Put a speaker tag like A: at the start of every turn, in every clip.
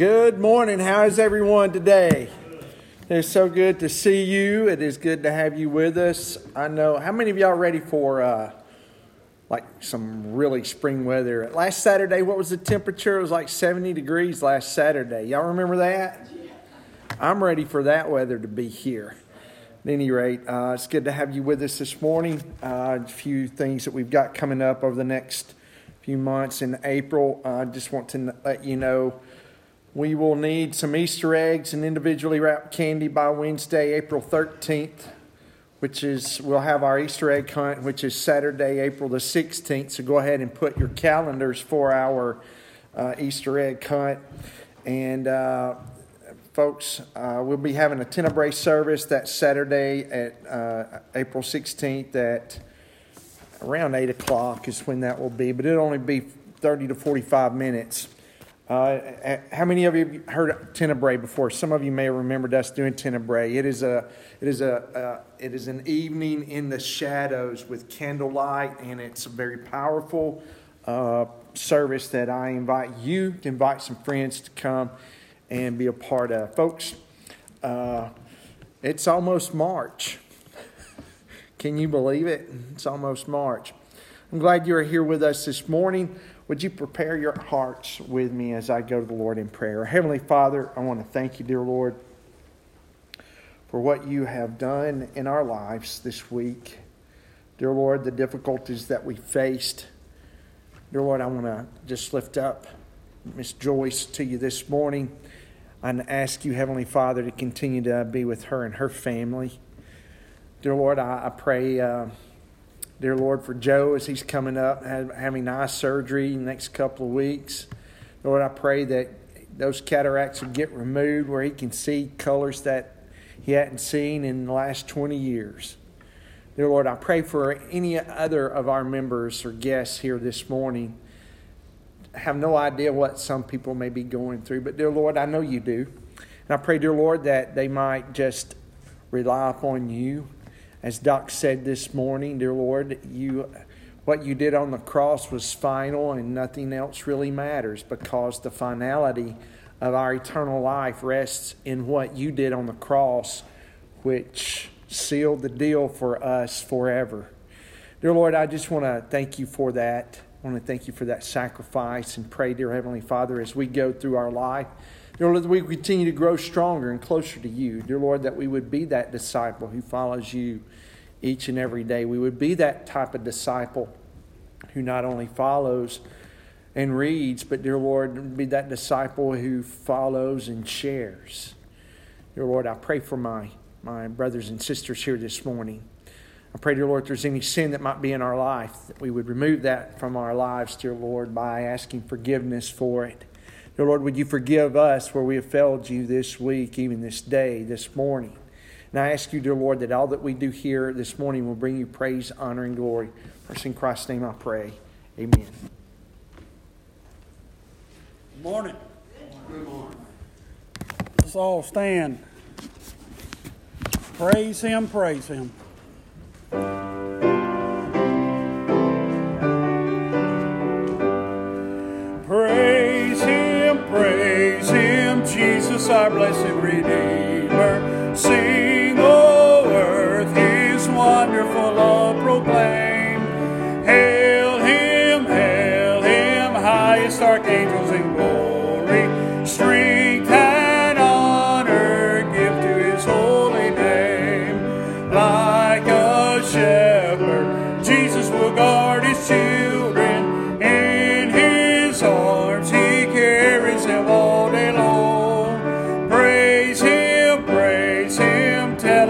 A: Good morning. How is everyone today? It's so good to see you. It is good to have you with us. I know how many of y'all ready for uh, like some really spring weather. Last Saturday, what was the temperature? It was like 70 degrees last Saturday. Y'all remember that? I'm ready for that weather to be here. At any rate, uh, it's good to have you with us this morning. Uh, a few things that we've got coming up over the next few months in April. I just want to let you know we will need some Easter eggs and individually wrapped candy by Wednesday, April 13th which is we'll have our Easter egg hunt, which is Saturday, April the 16th. So go ahead and put your calendars for our uh, Easter egg hunt. And uh, folks, uh, we'll be having a Tenebrae service that Saturday at uh, April 16th at around 8 o'clock is when that will be, but it'll only be 30 to 45 minutes. Uh, how many of you have heard Tenebrae before? Some of you may have remembered us doing Tenebrae. It is a, it is a, uh, it is an evening in the shadows with candlelight, and it's a very powerful uh, service that I invite you to invite some friends to come and be a part of, folks. Uh, it's almost March. Can you believe it? It's almost March. I'm glad you are here with us this morning. Would you prepare your hearts with me as I go to the Lord in prayer? Heavenly Father, I want to thank you, dear Lord, for what you have done in our lives this week. Dear Lord, the difficulties that we faced. Dear Lord, I want to just lift up Miss Joyce to you this morning and ask you, Heavenly Father, to continue to be with her and her family. Dear Lord, I, I pray. Uh, dear Lord, for Joe as he's coming up, having eye surgery next couple of weeks. Lord, I pray that those cataracts will get removed where he can see colors that he hadn't seen in the last 20 years. Dear Lord, I pray for any other of our members or guests here this morning. I have no idea what some people may be going through, but dear Lord, I know you do. And I pray, dear Lord, that they might just rely upon you as Doc said this morning, dear Lord, you what you did on the cross was final and nothing else really matters because the finality of our eternal life rests in what you did on the cross, which sealed the deal for us forever. Dear Lord, I just want to thank you for that. I want to thank you for that sacrifice and pray, dear Heavenly Father, as we go through our life. Dear Lord, that we continue to grow stronger and closer to you. Dear Lord, that we would be that disciple who follows you each and every day. We would be that type of disciple who not only follows and reads, but, dear Lord, be that disciple who follows and shares. Dear Lord, I pray for my, my brothers and sisters here this morning. I pray, dear Lord, if there's any sin that might be in our life, that we would remove that from our lives, dear Lord, by asking forgiveness for it. Dear Lord, would you forgive us where we have failed you this week, even this day, this morning? And I ask you, dear Lord, that all that we do here this morning will bring you praise, honor, and glory. First in Christ's name I pray. Amen.
B: Good morning. Good morning. Let's all stand. Praise Him, praise Him. Our blessed Redeemer. Sing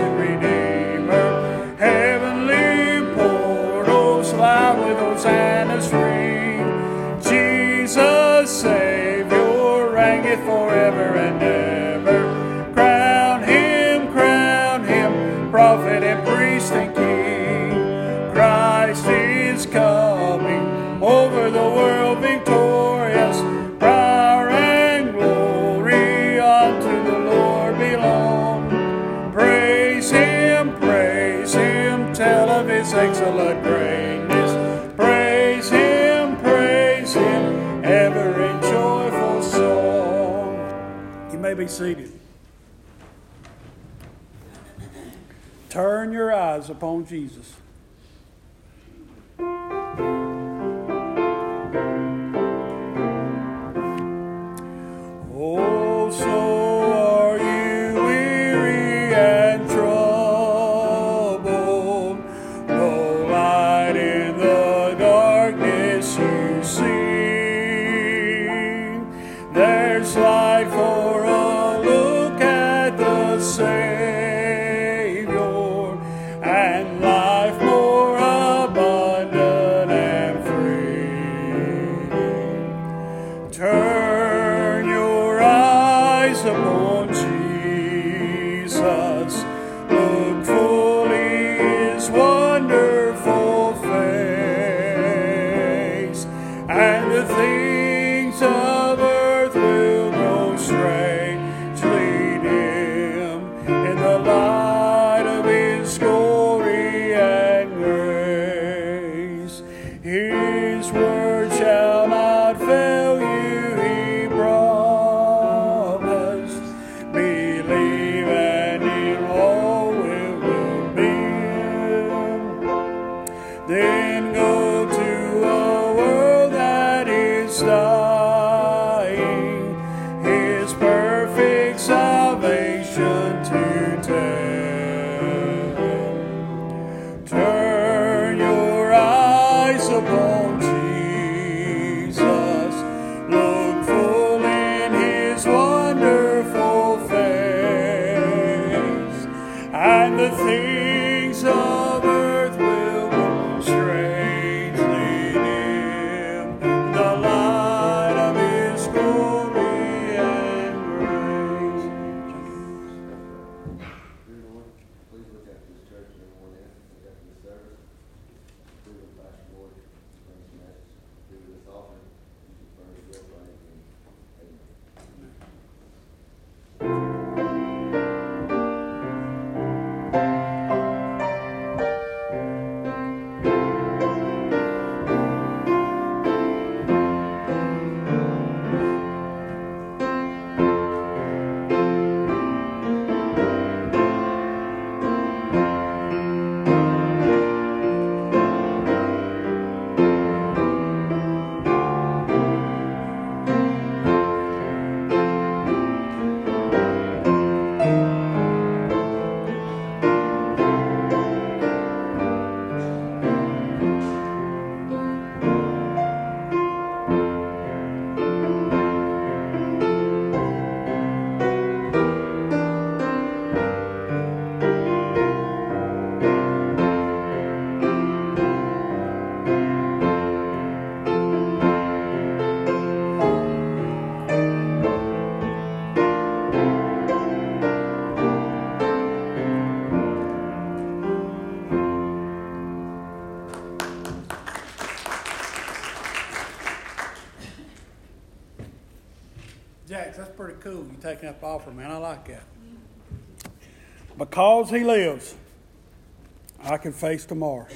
B: blessed Redeemer. ever in joyful song. You may be seated. Turn your eyes upon Jesus. taking up the offer, man. I like that. Because he lives, I can face tomorrow.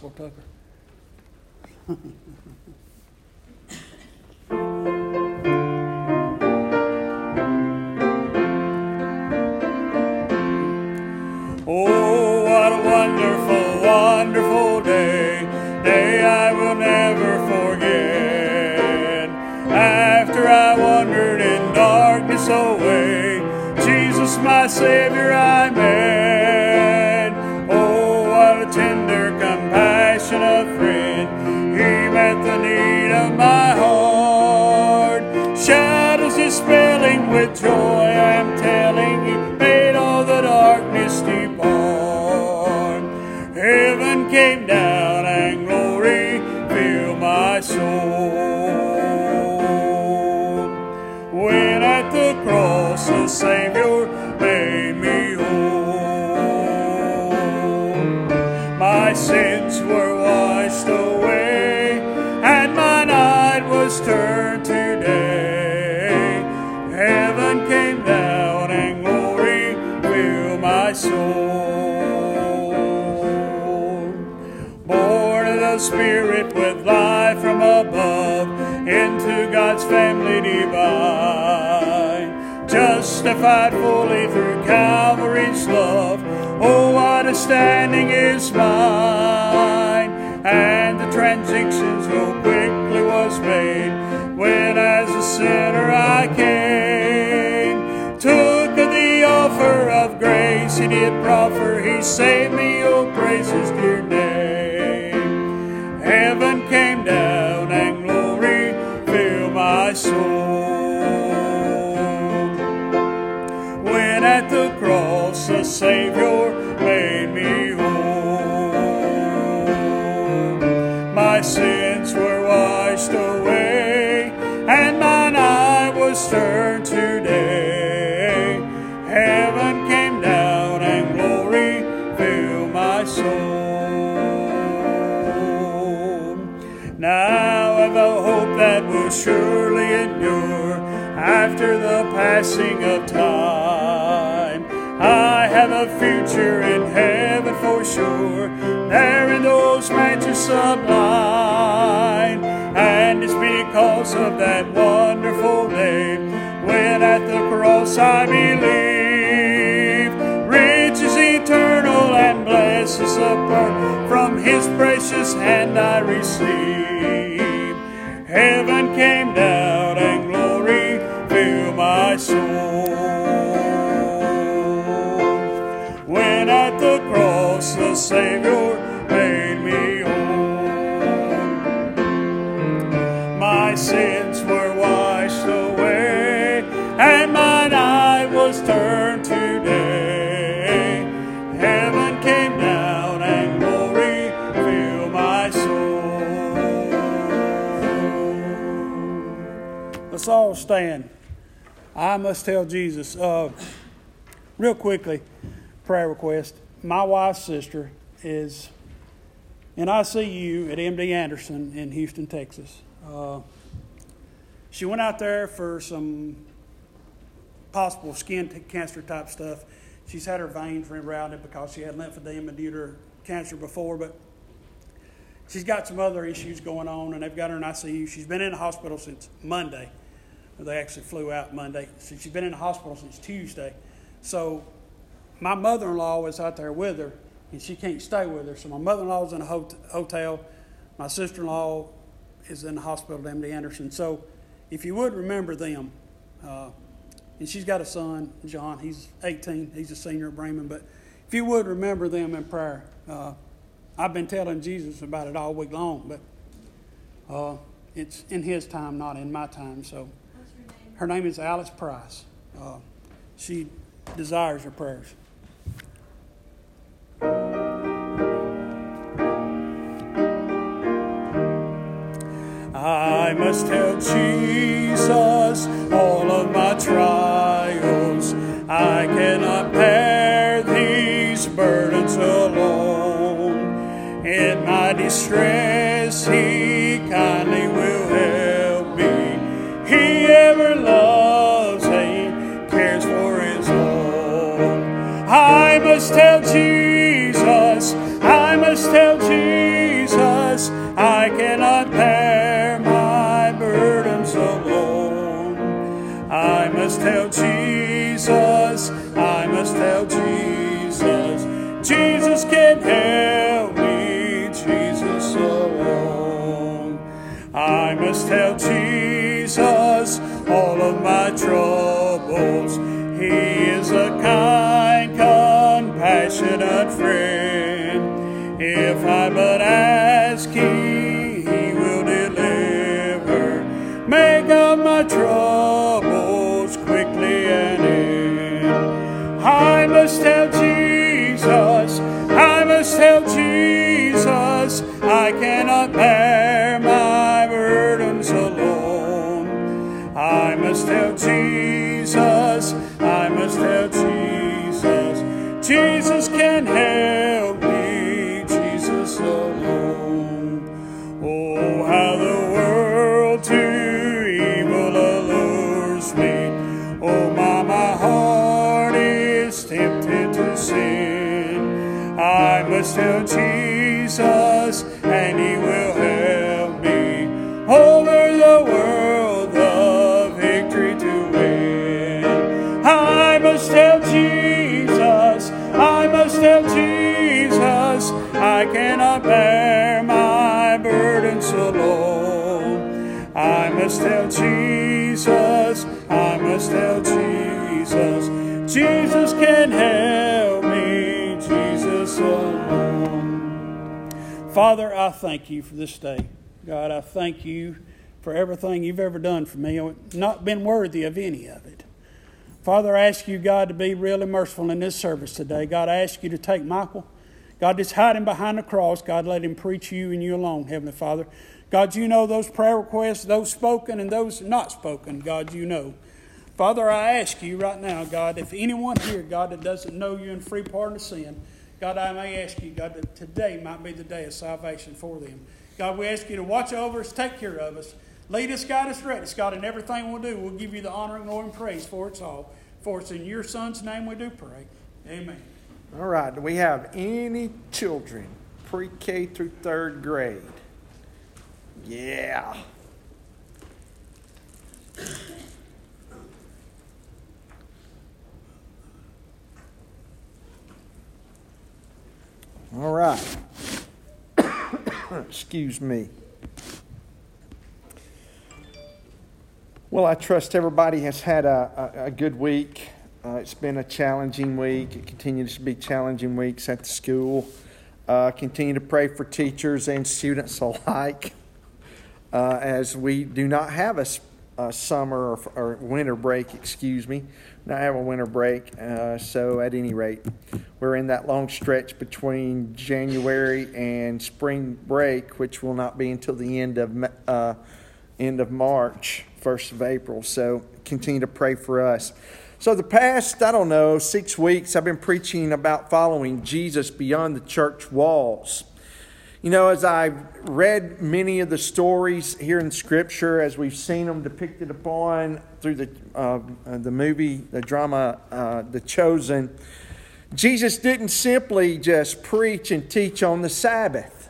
B: Constable Tucker. Savior made me whole, my sins were washed away, and my night was turned to day. Heaven came down and glory filled my soul. Born of the Spirit with life from above, into God's family divine. Justified fully through Calvary's love. Oh, what a standing is mine. And the transition so quickly was made when as a sinner I came. Took the offer of grace he did proffer. He saved me, oh praise his dear name. Heaven came down and glory filled my soul. Savior made me whole. My sins were washed away, and mine eye was turned today. Heaven came down and glory filled my soul. Now I've a hope that will surely endure after the passing of time. I have a future in heaven for sure, there in those mansions sublime. And it's because of that wonderful day when at the cross I believe. Riches eternal and blessings apart from his precious hand I receive. Heaven came down and glory filled my soul. Savior made me whole. My sins were washed away, and mine eye was turned today. Heaven came down, and glory filled my soul. Let's all stand. I must tell Jesus. Uh, real quickly, prayer request. My wife's sister is in ICU at MD Anderson in Houston, Texas. Uh, she went out there for some possible skin t- cancer type stuff. She's had her veins rerouted because she had lymphedema due to cancer before, but she's got some other issues going on, and they've got her in ICU. She's been in the hospital since Monday. They actually flew out Monday. So she's been in the hospital since Tuesday. So my mother in law was out there with her, and she can't stay with her. So my mother in a hot- hotel. My sister in law is in the hospital at MD Anderson. So if you would remember them, uh, and she's got a son, John. He's 18. He's a senior at Bremen. But if you would remember them in prayer, uh, I've been telling Jesus about it all week long, but uh, it's in His time, not in my time. So her name is Alice Price. Uh, she desires your prayers. I must tell Jesus all of my trials. I cannot bear these burdens alone. In my distress, He I cannot bear my burdens alone. I must tell Jesus, I must tell Jesus, Jesus can help me, Jesus alone. Oh, how the world to evil allures me. Oh, my, my heart is tempted to sin. I must tell Jesus, Jesus, can help me, Jesus alone. Father, I thank you for this day. God, I thank you for everything you've ever done for me. I've not been worthy of any of it. Father, I ask you, God, to be really merciful in this service today. God, I ask you to take Michael. God, just hide him behind the cross. God, let him preach you and you alone, Heavenly Father. God, you know those prayer requests, those spoken and those not spoken. God, you know. Father, I ask you right now, God, if anyone here, God, that doesn't know you in free pardon of sin, God, I may ask you, God, that today might be the day of salvation for them. God, we ask you to watch over us, take care of us. Lead us, guide us, direct us, God, in everything we'll do. We'll give you the honor and glory and praise for it all. For it's in your Son's name we do pray. Amen.
A: All right. Do we have any children pre K through third grade? Yeah. All right. Excuse me. Well, I trust everybody has had a, a, a good week. Uh, it's been a challenging week. It continues to be challenging weeks at the school. Uh, continue to pray for teachers and students alike uh, as we do not have a, a summer or, or, winter break, excuse me. Not have a winter break. Uh, so, at any rate, we're in that long stretch between January and spring break, which will not be until the end of uh, end of March, first of April. So, continue to pray for us. So, the past, I don't know, six weeks, I've been preaching about following Jesus beyond the church walls. You know, as I've read many of the stories here in Scripture, as we've seen them depicted upon through the, uh, the movie, the drama, uh, The Chosen, Jesus didn't simply just preach and teach on the Sabbath.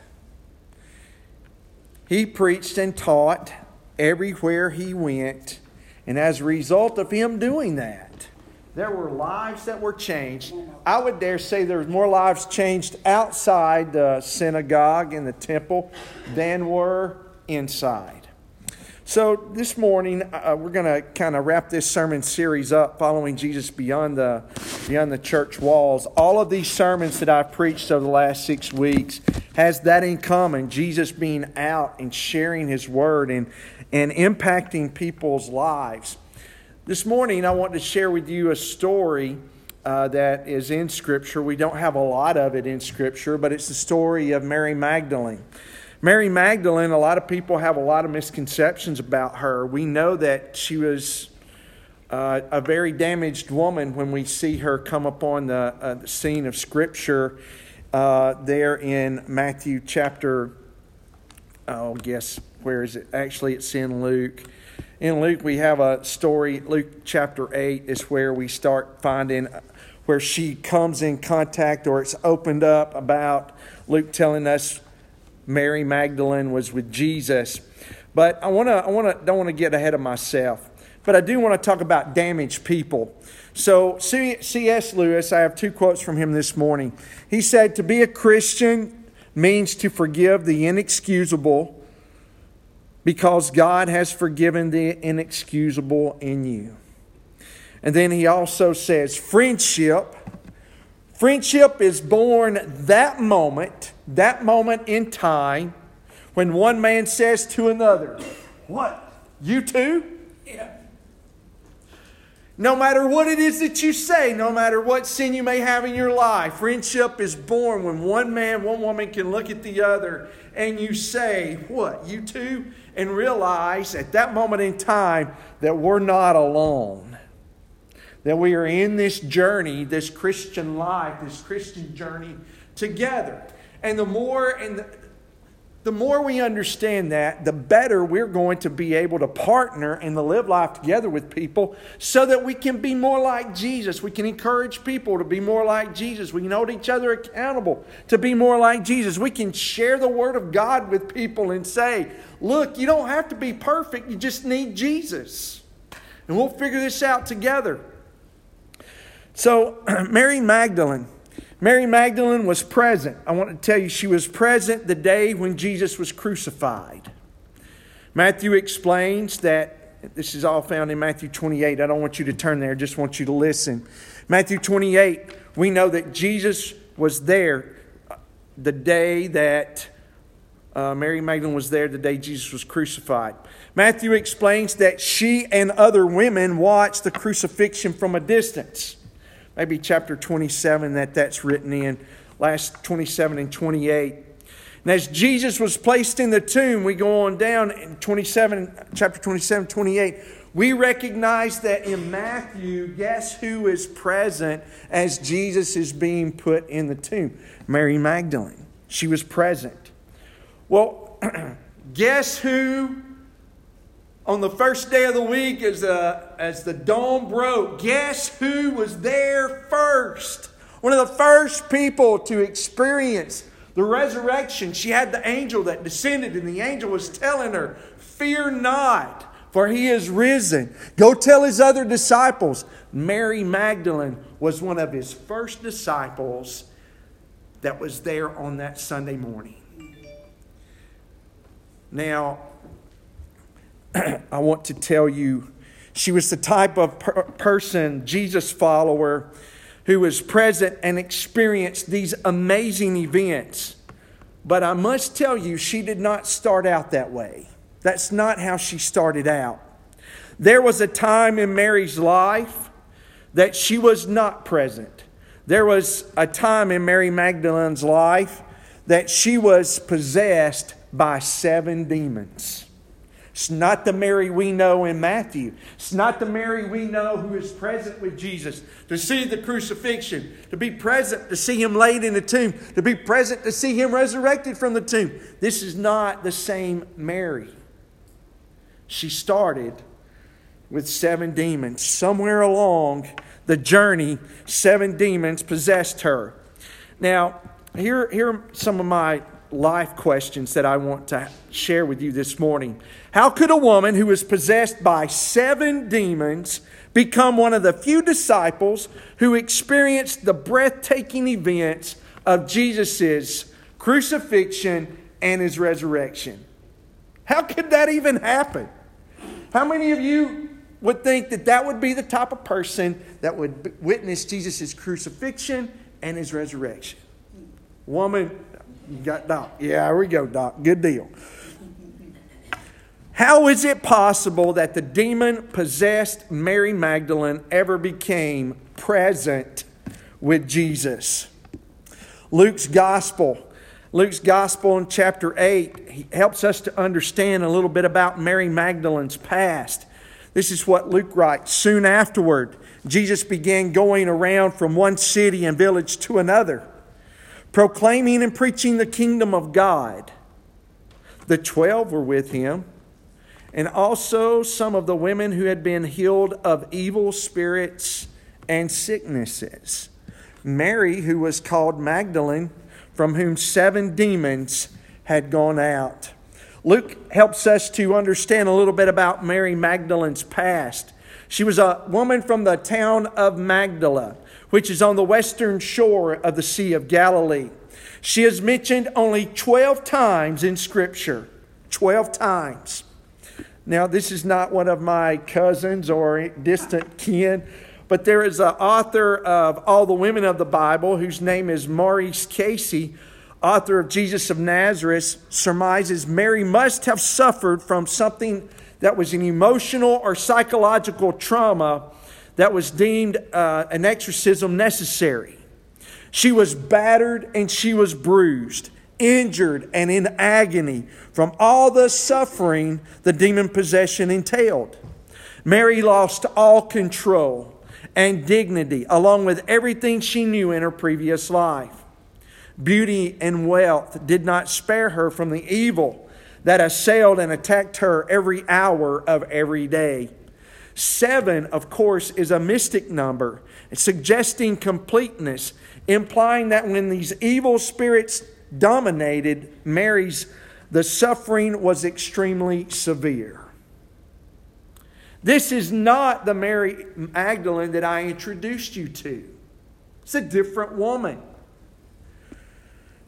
A: He preached and taught everywhere he went, and as a result of him doing that, there were lives that were changed. I would dare say there was more lives changed outside the synagogue and the temple than were inside. So this morning uh, we're going to kind of wrap this sermon series up, following Jesus beyond the beyond the church walls. All of these sermons that I've preached over the last six weeks has that in common: Jesus being out and sharing His word and and impacting people's lives. This morning, I want to share with you a story uh, that is in Scripture. We don't have a lot of it in Scripture, but it's the story of Mary Magdalene. Mary Magdalene, a lot of people have a lot of misconceptions about her. We know that she was uh, a very damaged woman when we see her come upon the, uh, the scene of Scripture uh, there in Matthew chapter, oh, guess, where is it? Actually, it's in Luke in Luke, we have a story. Luke chapter 8 is where we start finding where she comes in contact or it's opened up about Luke telling us Mary Magdalene was with Jesus. But I want to, I want to, don't want to get ahead of myself. But I do want to talk about damaged people. So, C.S. Lewis, I have two quotes from him this morning. He said, To be a Christian means to forgive the inexcusable because God has forgiven the inexcusable in you. And then he also says, friendship. Friendship is born that moment, that moment in time, when one man says to another, What? You too? No matter what it is that you say, no matter what sin you may have in your life, friendship is born when one man, one woman can look at the other and you say, What? You too? And realize at that moment in time that we're not alone. That we are in this journey, this Christian life, this Christian journey together. And the more and the, the more we understand that, the better we're going to be able to partner and to live life together with people so that we can be more like Jesus. We can encourage people to be more like Jesus. We can hold each other accountable to be more like Jesus. We can share the Word of God with people and say, look, you don't have to be perfect, you just need Jesus. And we'll figure this out together. So, Mary Magdalene Mary Magdalene was present. I want to tell you, she was present the day when Jesus was crucified. Matthew explains that this is all found in Matthew 28. I don't want you to turn there, I just want you to listen. Matthew 28, we know that Jesus was there the day that uh, Mary Magdalene was there the day Jesus was crucified. Matthew explains that she and other women watched the crucifixion from a distance maybe chapter 27 that that's written in, last 27 and 28. And as Jesus was placed in the tomb, we go on down in 27, chapter 27, 28. We recognize that in Matthew, guess who is present as Jesus is being put in the tomb? Mary Magdalene. She was present. Well, guess who on the first day of the week is uh, as the dawn broke, guess who was there first? One of the first people to experience the resurrection. She had the angel that descended, and the angel was telling her, Fear not, for he is risen. Go tell his other disciples. Mary Magdalene was one of his first disciples that was there on that Sunday morning. Now, I want to tell you, she was the type of per- person, Jesus follower, who was present and experienced these amazing events. But I must tell you, she did not start out that way. That's not how she started out. There was a time in Mary's life that she was not present. There was a time in Mary Magdalene's life that she was possessed by seven demons. It's not the Mary we know in Matthew. It's not the Mary we know who is present with Jesus to see the crucifixion, to be present to see him laid in the tomb, to be present to see him resurrected from the tomb. This is not the same Mary. She started with seven demons. Somewhere along the journey, seven demons possessed her. Now, here, here are some of my life questions that I want to share with you this morning. How could a woman who was possessed by seven demons become one of the few disciples who experienced the breathtaking events of Jesus' crucifixion and his resurrection? How could that even happen? How many of you would think that that would be the type of person that would witness Jesus' crucifixion and his resurrection? Woman, you got Doc. Yeah, here we go, Doc. Good deal. How is it possible that the demon possessed Mary Magdalene ever became present with Jesus? Luke's gospel Luke's gospel in chapter 8 helps us to understand a little bit about Mary Magdalene's past. This is what Luke writes. Soon afterward, Jesus began going around from one city and village to another, proclaiming and preaching the kingdom of God. The twelve were with him, and also some of the women who had been healed of evil spirits and sicknesses. Mary, who was called Magdalene, from whom seven demons had gone out. Luke helps us to understand a little bit about Mary Magdalene's past. She was a woman from the town of Magdala, which is on the western shore of the Sea of Galilee. She is mentioned only 12 times in Scripture. 12 times. Now, this is not one of my cousins or distant kin, but there is an author of All the Women of the Bible whose name is Maurice Casey, author of Jesus of Nazareth, surmises Mary must have suffered from something that was an emotional or psychological trauma that was deemed uh, an exorcism necessary. She was battered and she was bruised, injured and in agony from all the suffering the demon possession entailed. Mary lost all control and dignity, along with everything she knew in her previous life. Beauty and wealth did not spare her from the evil that assailed and attacked her every hour of every day. Seven, of course, is a mystic number, suggesting completeness, implying that when these evil spirits dominated Mary's, the suffering was extremely severe. This is not the Mary Magdalene that I introduced you to. It's a different woman.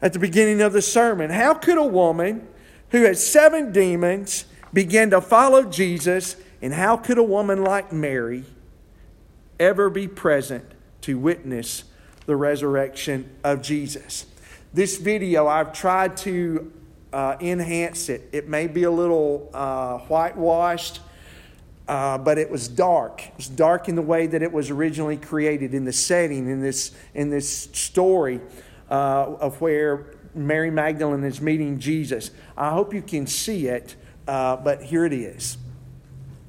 A: At the beginning of the sermon, how could a woman who had seven demons begin to follow Jesus, and how could a woman like Mary ever be present to witness the resurrection of Jesus? This video, I've tried to uh, enhance it. It may be a little uh, whitewashed uh, but it was dark. It was dark in the way that it was originally created, in the setting, in this, in this story uh, of where Mary Magdalene is meeting Jesus. I hope you can see it, uh, but here it is.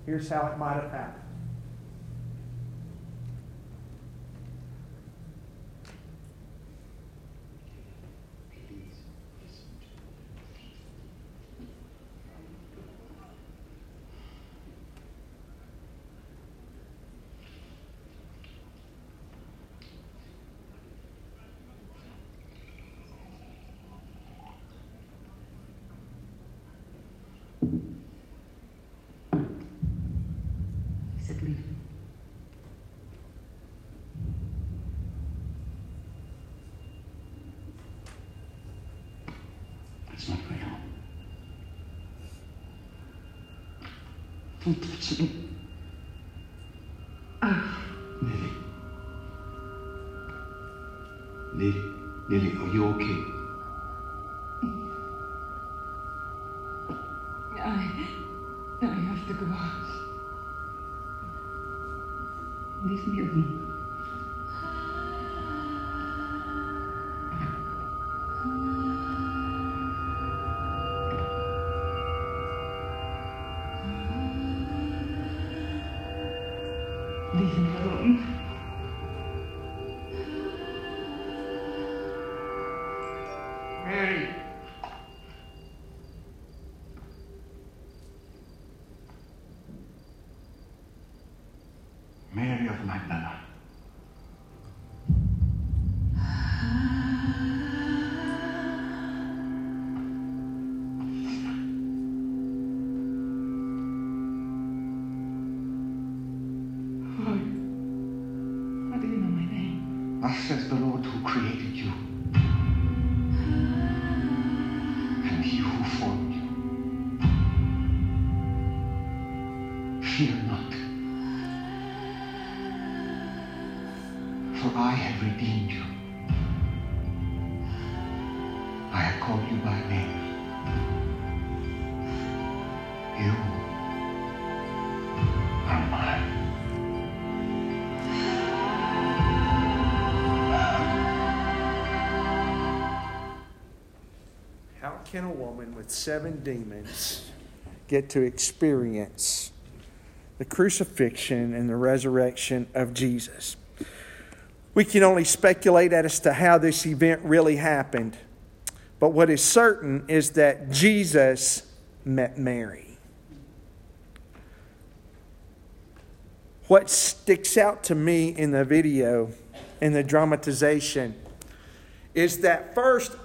A: Here's how it might have happened.
C: Says the Lord who created you.
A: Can a woman with seven demons get to experience the crucifixion and the resurrection of Jesus? We can only speculate as to how this event really happened. But what is certain is that Jesus met Mary. What sticks out to me in the video, in the dramatization, is that first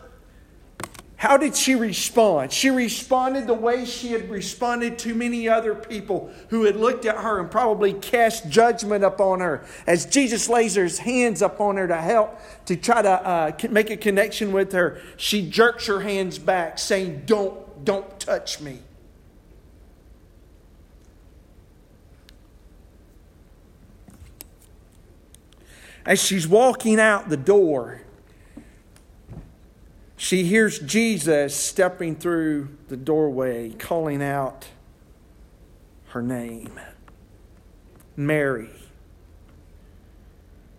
A: how did she respond? She responded the way she had responded to many other people who had looked at her and probably cast judgment upon her. As Jesus lays his hands upon her to help, to try to uh, make a connection with her, she jerks her hands back, saying, Don't, don't touch me. As she's walking out the door, she hears Jesus stepping through the doorway, calling out her name Mary.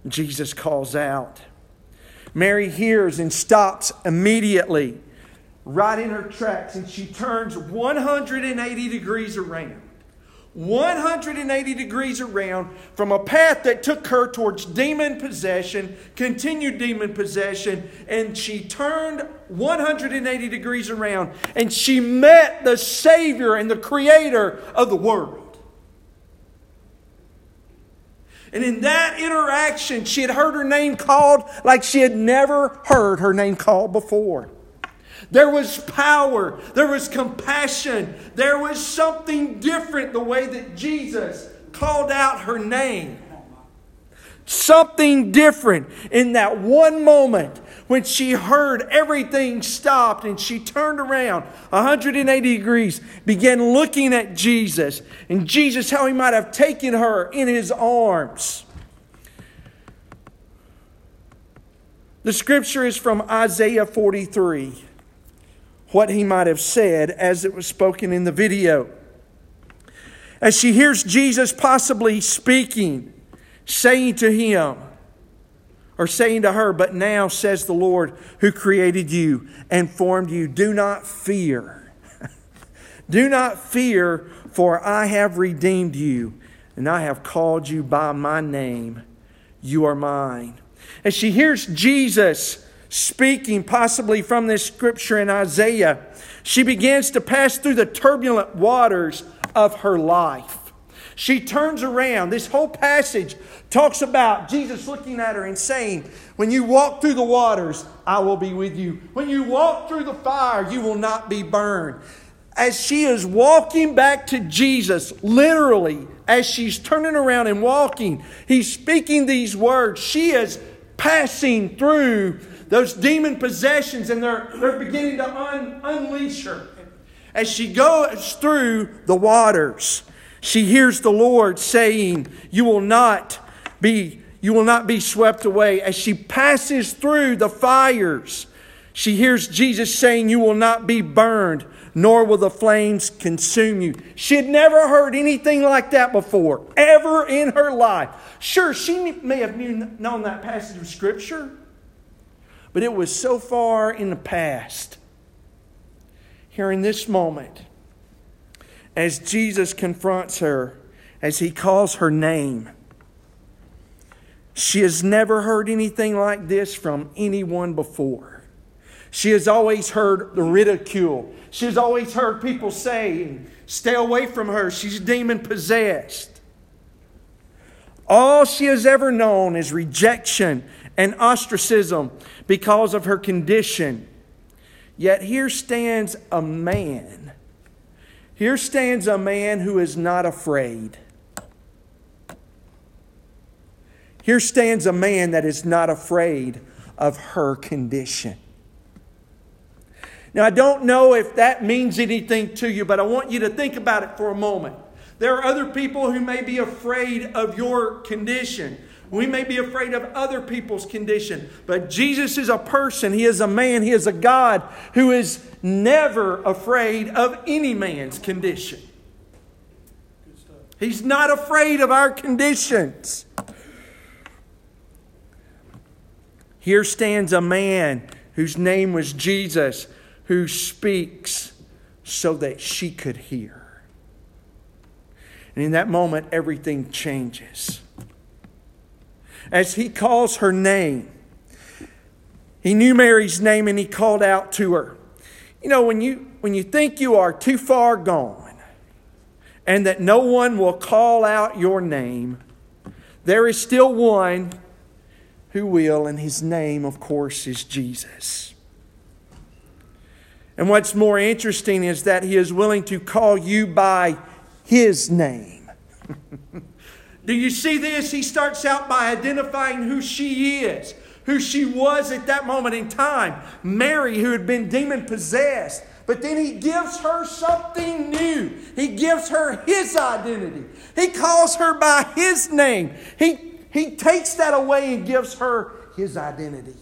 A: Jesus calls out. Mary hears and stops immediately, right in her tracks, and she turns 180 degrees around. 180 degrees around from a path that took her towards demon possession, continued demon possession, and she turned 180 degrees around and she met the Savior and the Creator of the world. And in that interaction, she had heard her name called like she had never heard her name called before. There was power. There was compassion. There was something different the way that Jesus called out her name. Something different in that one moment when she heard everything stopped and she turned around 180 degrees, began looking at Jesus and Jesus, how he might have taken her in his arms. The scripture is from Isaiah 43 what he might have said as it was spoken in the video. As she hears Jesus possibly speaking, saying to him, or saying to her, But now says the Lord who created you and formed you, do not fear. do not fear, for I have redeemed you, and I have called you by my name. You are mine. As she hears Jesus, speaking possibly from this scripture in Isaiah, she begins to pass through the turbulent waters of her life. She turns around. This whole passage talks about Jesus looking at her and saying, When you walk through the waters, I will be with you. When you walk through the fire, you will not be burned. As she is walking back to Jesus, literally, as she's turning around and walking, he's speaking these words. She is passing through those demon possessions and they're, they're beginning to un, unleash her. As she goes through the waters, She hears the Lord saying, You will not be, you will not be swept away. As she passes through the fires, she hears Jesus saying, You will not be burned, nor will the flames consume you. She had never heard anything like that before, ever in her life. Sure, she may have known that passage of Scripture, but it was so far in the past. Here in this moment, as Jesus confronts her, as he calls her name, she has never heard anything like this from anyone before. She has always heard the ridicule. She has always heard people say, Stay away from her. She's demon possessed. All she has ever known is rejection and ostracism because of her condition. Yet here stands a man. Here stands a man who is not afraid. Here stands a man that is not afraid of her condition. Now, I don't know if that means anything to you, but I want you to think about it for a moment. There are other people who may be afraid of your condition. We may be afraid of other people's condition, but Jesus is a person. He is a man. He is a God who is never afraid of any man's condition. He's not afraid of our conditions. Here stands a man whose name was Jesus, who speaks so that she could hear. And in that moment, everything changes. As he calls her name, he knew Mary's name and he called out to her. You know, when you, when you think you are too far gone and that no one will call out your name, there is still one who will, and his name, of course, is Jesus. And what's more interesting is that he is willing to call you by his name. Do you see this? He starts out by identifying who she is, who she was at that moment in time. Mary, who had been demon possessed. But then he gives her something new. He gives her his identity. He calls her by his name. He he takes that away and gives her his identity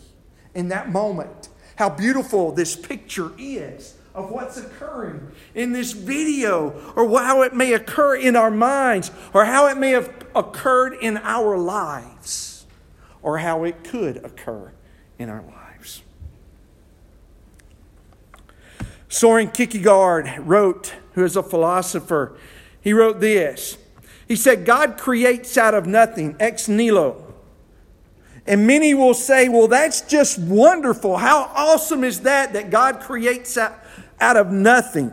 A: in that moment. How beautiful this picture is of what's occurring in this video, or how it may occur in our minds, or how it may have occurred in our lives, or how it could occur in our lives. Soren Kierkegaard wrote, who is a philosopher, he wrote this he said, God creates out of nothing, ex nihilo. And many will say, well, that's just wonderful. How awesome is that, that God creates out, out of nothing?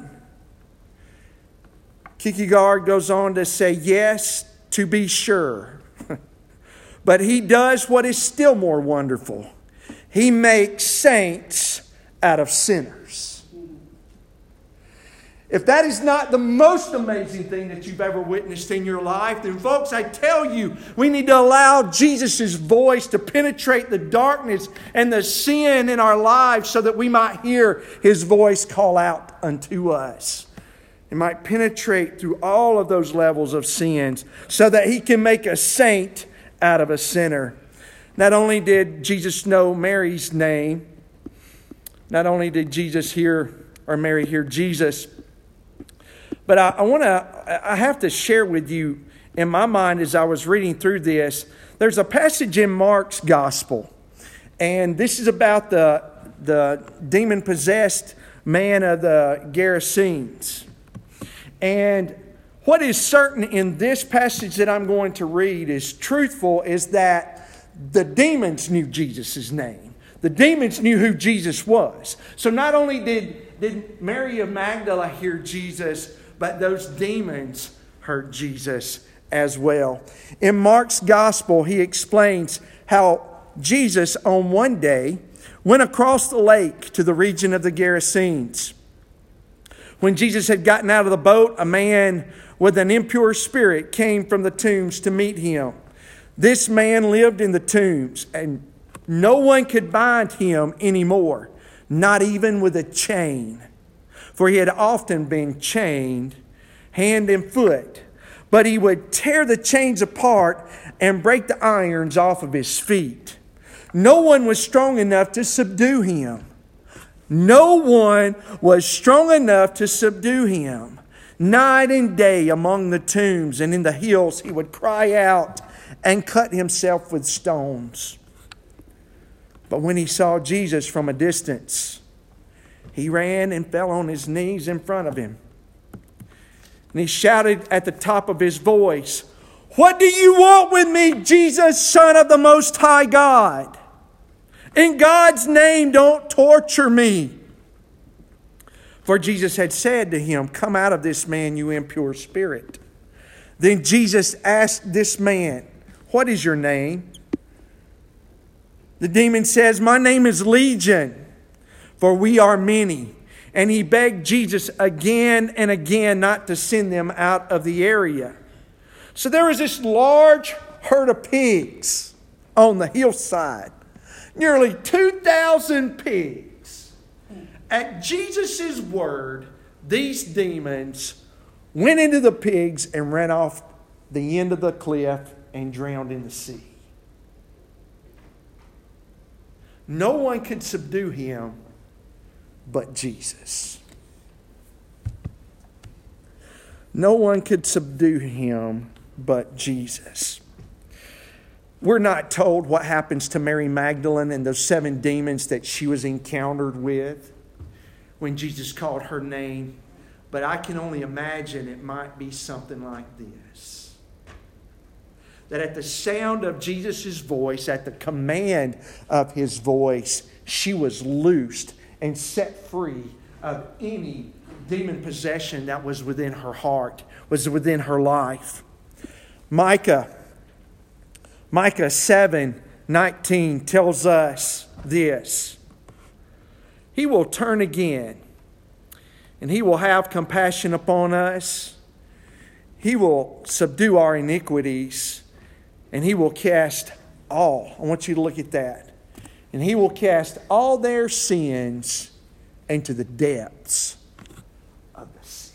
A: Kierkegaard goes on to say, yes, to be sure. but he does what is still more wonderful. He makes saints out of sinners. If that is not the most amazing thing that you've ever witnessed in your life, then, folks, I tell you, we need to allow Jesus' voice to penetrate the darkness and the sin in our lives so that we might hear his voice call out unto us. It might penetrate through all of those levels of sins so that he can make a saint out of a sinner. Not only did Jesus know Mary's name, not only did Jesus hear or Mary hear Jesus, but I, I want to, I have to share with you in my mind as I was reading through this. There's a passage in Mark's gospel, and this is about the, the demon possessed man of the Gerasenes. And what is certain in this passage that I'm going to read is truthful is that the demons knew Jesus' name. The demons knew who Jesus was. So not only did, did Mary of Magdala hear Jesus, but those demons heard Jesus as well. In Mark's gospel, he explains how Jesus, on one day, went across the lake to the region of the Gerasenes. When Jesus had gotten out of the boat, a man with an impure spirit came from the tombs to meet him. This man lived in the tombs, and no one could bind him anymore, not even with a chain for he had often been chained hand and foot. but he would tear the chains apart and break the irons off of his feet. No one was strong enough to subdue him. No one was strong enough to subdue him. Night and day among the tombs and in the hills, he would cry out and cut himself with stones. But when he saw Jesus from a distance, he ran and fell on his knees in front of him. And he shouted at the top of his voice, What do you want with me, Jesus, Son of the Most High God? In God's name, don't torture me. For Jesus had said to him, Come out of this man, you impure spirit. Then Jesus asked this man, What is your name? The demon says, My name is Legion, for we are many. And he begged Jesus again and again not to send them out of the area. So there was this large herd of pigs on the hillside, nearly 2,000 pigs. At Jesus' word, these demons went into the pigs and ran off the end of the cliff and drowned in the sea. No one could subdue him but Jesus. No one could subdue him but Jesus. We're not told what happens to Mary Magdalene and those seven demons that she was encountered with when Jesus called her name, but I can only imagine it might be something like this. That at the sound of Jesus' voice, at the command of his voice, she was loosed and set free of any demon possession that was within her heart, was within her life. Micah, Micah 7 19 tells us this He will turn again, and He will have compassion upon us. He will subdue our iniquities, and He will cast all. I want you to look at that and he will cast all their sins into the depths of the sea.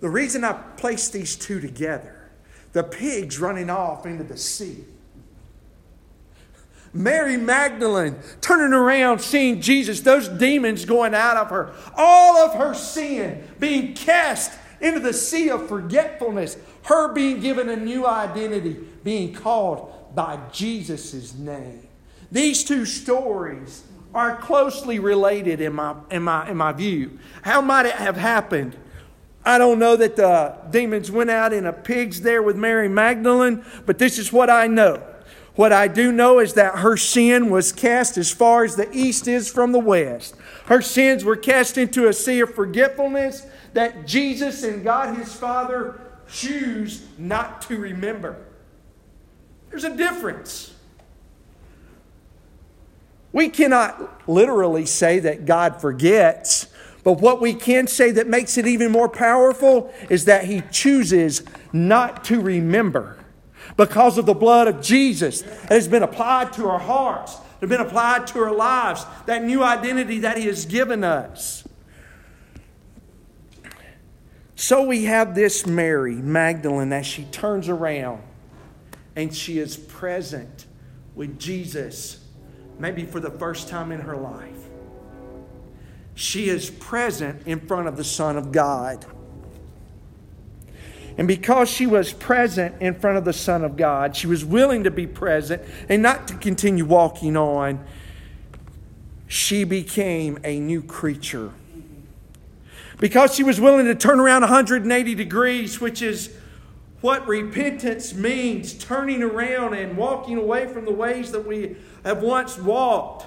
A: The reason I place these two together, the pigs running off into the sea. Mary Magdalene turning around, seeing Jesus, those demons going out of her, all of her sin being cast into the sea of forgetfulness, her being given a new identity, being called by Jesus' name. These two stories are closely related in my, in, my, in my view. How might it have happened? I don't know that the demons went out in a pigs there with Mary Magdalene, but this is what I know. What I do know is that her sin was cast as far as the east is from the west. Her sins were cast into a sea of forgetfulness that Jesus and God his Father choose not to remember. There's a difference. We cannot literally say that God forgets, but what we can say that makes it even more powerful is that He chooses not to remember because of the blood of Jesus that has been applied to our hearts, that has been applied to our lives, that new identity that He has given us. So we have this Mary Magdalene as she turns around and she is present with Jesus, maybe for the first time in her life. She is present in front of the Son of God. And because she was present in front of the Son of God, she was willing to be present and not to continue walking on, she became a new creature. Because she was willing to turn around 180 degrees, which is what repentance means turning around and walking away from the ways that we have once walked.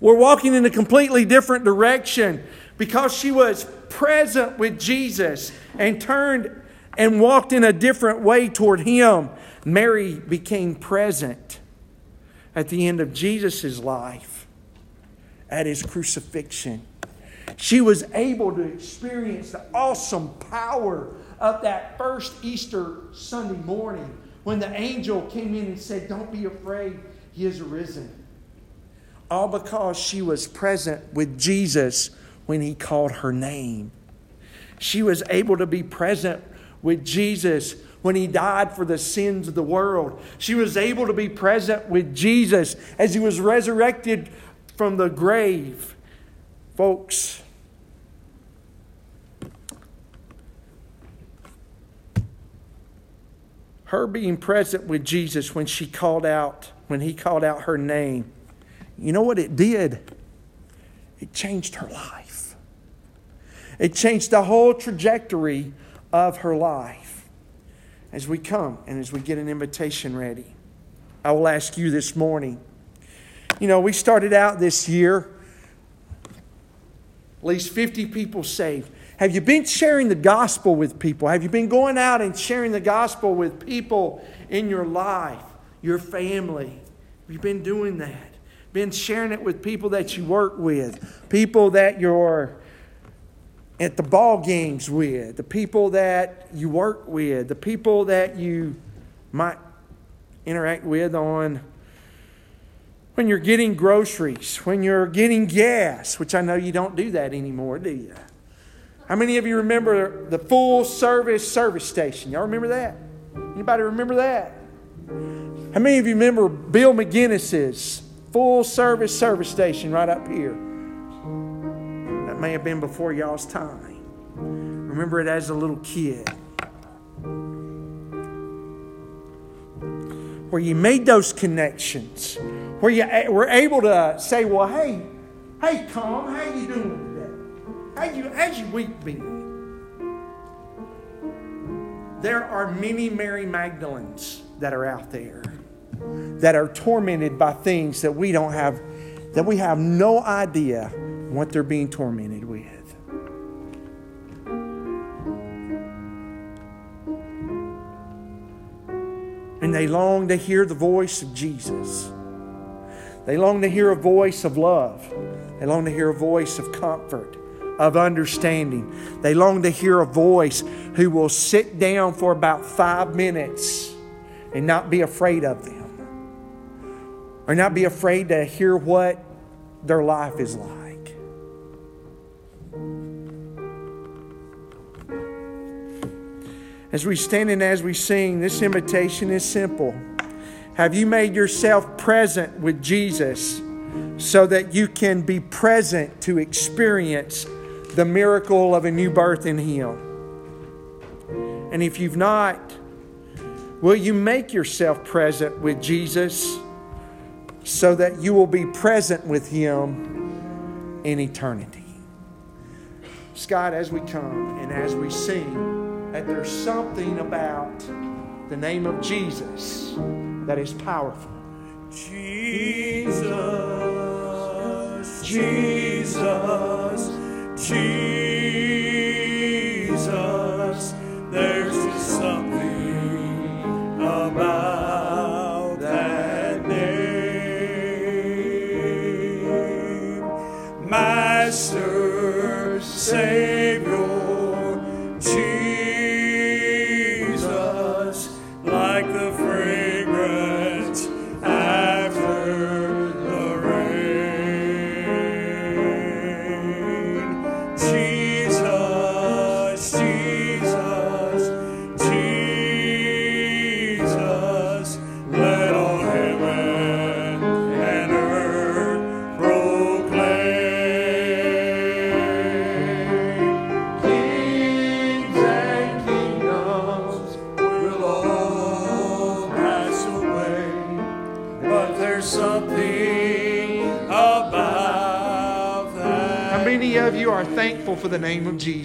A: We're walking in a completely different direction because she was present with Jesus and turned and walked in a different way toward Him. Mary became present at the end of Jesus' life, at His crucifixion. She was able to experience the awesome power of that first Easter Sunday morning when the angel came in and said, Don't be afraid, he is arisen. All because she was present with Jesus when he called her name. She was able to be present with Jesus when he died for the sins of the world. She was able to be present with Jesus as he was resurrected from the grave. Folks, her being present with Jesus when she called out, when he called out her name, you know what it did? It changed her life. It changed the whole trajectory of her life. As we come and as we get an invitation ready, I will ask you this morning. You know, we started out this year, at least 50 people saved. Have you been sharing the gospel with people? Have you been going out and sharing the gospel with people in your life, your family? Have you been doing that? Been sharing it with people that you work with, people that you're at the ball games with, the people that you work with, the people that you might interact with on when you're getting groceries, when you're getting gas, which I know you don't do that anymore, do you? How many of you remember the full service service station? Y'all remember that? Anybody remember that? How many of you remember Bill McGinnis's full service service station right up here? That may have been before y'all's time. Remember it as a little kid. Where you made those connections, where you were able to say, "Well, hey, hey, Tom, how you doing How you how's your week been?" There are many Mary Magdalens that are out there that are tormented by things that we don't have, that we have no idea what they're being tormented with. And they long to hear the voice of Jesus. They long to hear a voice of love. They long to hear a voice of comfort, of understanding. They long to hear a voice who will sit down for about five minutes and not be afraid of them, or not be afraid to hear what their life is like. As we stand and as we sing, this invitation is simple. Have you made yourself present with Jesus so that you can be present to experience the miracle of a new birth in Him? And if you've not, will you make yourself present with Jesus so that you will be present with Him in eternity? Scott, as we come and as we sing, that there's something about the name of Jesus that is powerful.
B: Jesus, Jesus, Jesus. There's something about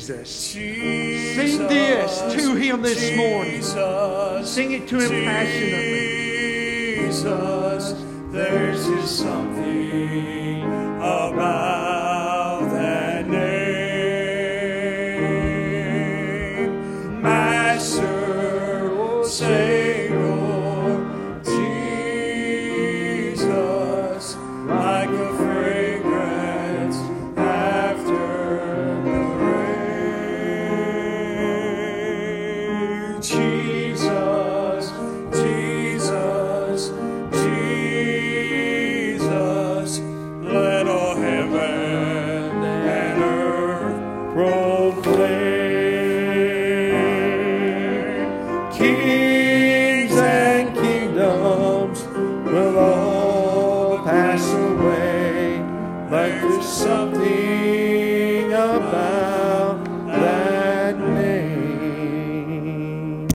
B: Jesus? Jesus,
A: Sing this to him this morning. Sing it to him passionately.
B: Jesus, there's just something